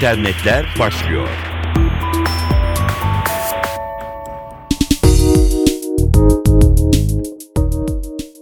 internetler başlıyor.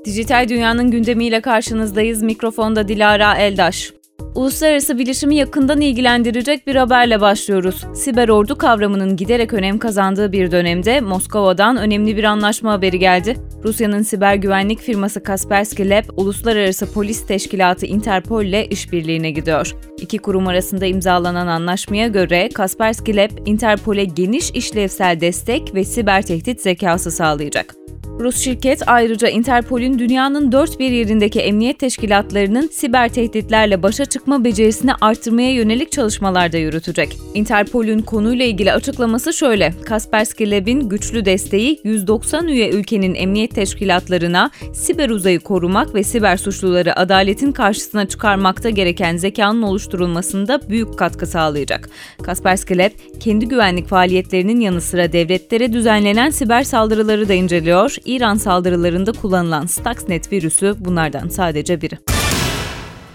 Dijital Dünya'nın gündemiyle karşınızdayız. Mikrofonda Dilara Eldaş. Uluslararası bilişimi yakından ilgilendirecek bir haberle başlıyoruz. Siber ordu kavramının giderek önem kazandığı bir dönemde Moskova'dan önemli bir anlaşma haberi geldi. Rusya'nın siber güvenlik firması Kaspersky Lab, Uluslararası Polis Teşkilatı Interpol ile işbirliğine gidiyor. İki kurum arasında imzalanan anlaşmaya göre Kaspersky Lab, Interpol'e geniş işlevsel destek ve siber tehdit zekası sağlayacak. Rus şirket ayrıca Interpol'ün dünyanın dört bir yerindeki emniyet teşkilatlarının siber tehditlerle başa çıkma becerisini artırmaya yönelik çalışmalar da yürütecek. Interpol'ün konuyla ilgili açıklaması şöyle. Kaspersky Lab'in güçlü desteği 190 üye ülkenin emniyet teşkilatlarına siber uzayı korumak ve siber suçluları adaletin karşısına çıkarmakta gereken zekanın oluşturulmasında büyük katkı sağlayacak. Kaspersky Lab, kendi güvenlik faaliyetlerinin yanı sıra devletlere düzenlenen siber saldırıları da inceliyor İran saldırılarında kullanılan Stuxnet virüsü bunlardan sadece biri.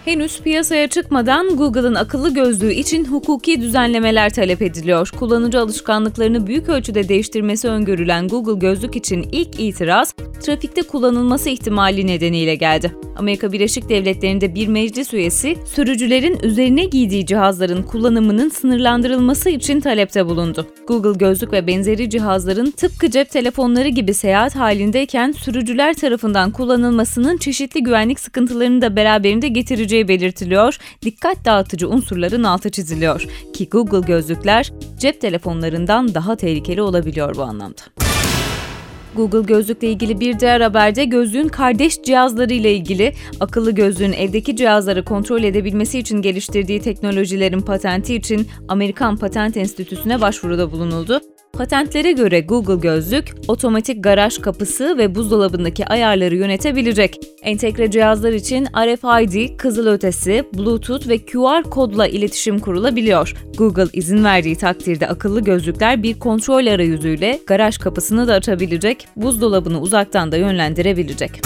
Henüz piyasaya çıkmadan Google'ın akıllı gözlüğü için hukuki düzenlemeler talep ediliyor. Kullanıcı alışkanlıklarını büyük ölçüde değiştirmesi öngörülen Google gözlük için ilk itiraz, trafikte kullanılması ihtimali nedeniyle geldi. Amerika Birleşik Devletleri'nde bir meclis üyesi, sürücülerin üzerine giydiği cihazların kullanımının sınırlandırılması için talepte bulundu. Google gözlük ve benzeri cihazların tıpkı cep telefonları gibi seyahat halindeyken sürücüler tarafından kullanılmasının çeşitli güvenlik sıkıntılarını da beraberinde getireceği belirtiliyor, dikkat dağıtıcı unsurların altı çiziliyor ki Google gözlükler cep telefonlarından daha tehlikeli olabiliyor bu anlamda. Google gözlükle ilgili bir diğer haberde gözlüğün kardeş cihazları ile ilgili akıllı gözlüğün evdeki cihazları kontrol edebilmesi için geliştirdiği teknolojilerin patenti için Amerikan Patent Enstitüsü'ne başvuruda bulunuldu. Patentlere göre Google Gözlük, otomatik garaj kapısı ve buzdolabındaki ayarları yönetebilecek. Entegre cihazlar için RFID, kızılötesi, Bluetooth ve QR kodla iletişim kurulabiliyor. Google izin verdiği takdirde akıllı gözlükler bir kontrol arayüzüyle garaj kapısını da açabilecek, buzdolabını uzaktan da yönlendirebilecek.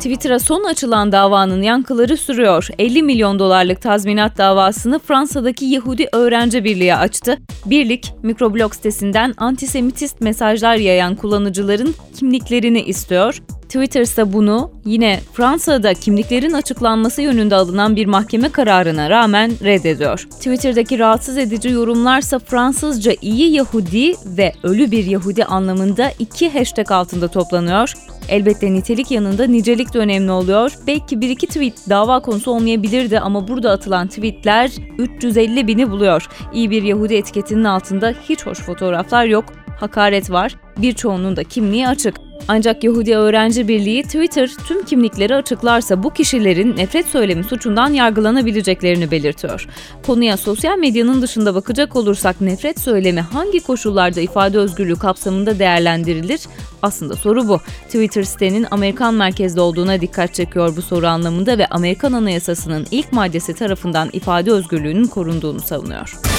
Twitter'a son açılan davanın yankıları sürüyor. 50 milyon dolarlık tazminat davasını Fransa'daki Yahudi Öğrenci Birliği açtı. Birlik, mikroblog sitesinden antisemitist mesajlar yayan kullanıcıların kimliklerini istiyor. Twitter ise bunu yine Fransa'da kimliklerin açıklanması yönünde alınan bir mahkeme kararına rağmen reddediyor. Twitter'daki rahatsız edici yorumlarsa Fransızca iyi Yahudi ve ölü bir Yahudi anlamında iki hashtag altında toplanıyor. Elbette nitelik yanında nicelik de önemli oluyor. Belki bir iki tweet dava konusu olmayabilirdi ama burada atılan tweetler 350 bini buluyor. İyi bir Yahudi etiketinin altında hiç hoş fotoğraflar yok, hakaret var, birçoğunun da kimliği açık. Ancak Yahudi Öğrenci Birliği Twitter tüm kimlikleri açıklarsa bu kişilerin nefret söylemi suçundan yargılanabileceklerini belirtiyor. Konuya sosyal medyanın dışında bakacak olursak nefret söylemi hangi koşullarda ifade özgürlüğü kapsamında değerlendirilir? Aslında soru bu. Twitter sitenin Amerikan merkezli olduğuna dikkat çekiyor bu soru anlamında ve Amerikan Anayasası'nın ilk maddesi tarafından ifade özgürlüğünün korunduğunu savunuyor.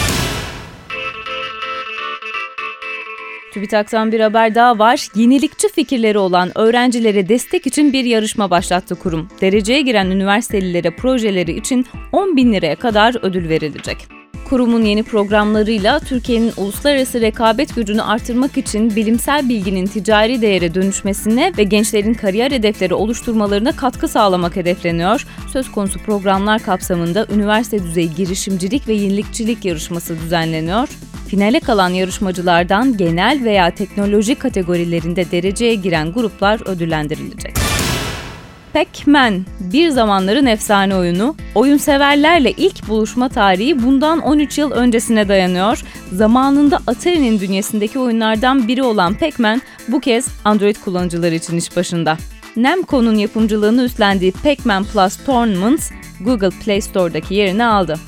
TÜBİTAK'tan bir haber daha var. Yenilikçi fikirleri olan öğrencilere destek için bir yarışma başlattı kurum. Dereceye giren üniversitelilere projeleri için 10 bin liraya kadar ödül verilecek. Kurumun yeni programlarıyla Türkiye'nin uluslararası rekabet gücünü artırmak için bilimsel bilginin ticari değere dönüşmesine ve gençlerin kariyer hedefleri oluşturmalarına katkı sağlamak hedefleniyor. Söz konusu programlar kapsamında üniversite düzeyi girişimcilik ve yenilikçilik yarışması düzenleniyor. Finale kalan yarışmacılardan genel veya teknoloji kategorilerinde dereceye giren gruplar ödüllendirilecek. Pac-Man, bir zamanların efsane oyunu, oyun severlerle ilk buluşma tarihi bundan 13 yıl öncesine dayanıyor. Zamanında Atari'nin dünyasındaki oyunlardan biri olan Pac-Man bu kez Android kullanıcıları için iş başında. Namco'nun yapımcılığını üstlendiği Pac-Man Plus Tournaments, Google Play Store'daki yerini aldı.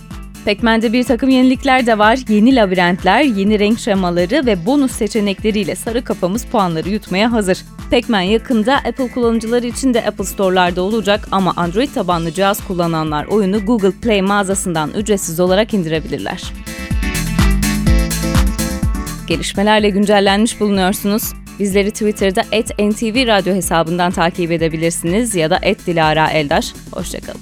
Pac-Man'de bir takım yenilikler de var. Yeni labirentler, yeni renk şemaları ve bonus seçenekleriyle sarı kafamız puanları yutmaya hazır. Pac-Man yakında Apple kullanıcıları için de Apple Store'larda olacak ama Android tabanlı cihaz kullananlar oyunu Google Play mağazasından ücretsiz olarak indirebilirler. Gelişmelerle güncellenmiş bulunuyorsunuz. Bizleri Twitter'da @ntv radyo hesabından takip edebilirsiniz ya da @dilara eldaş. Hoşçakalın.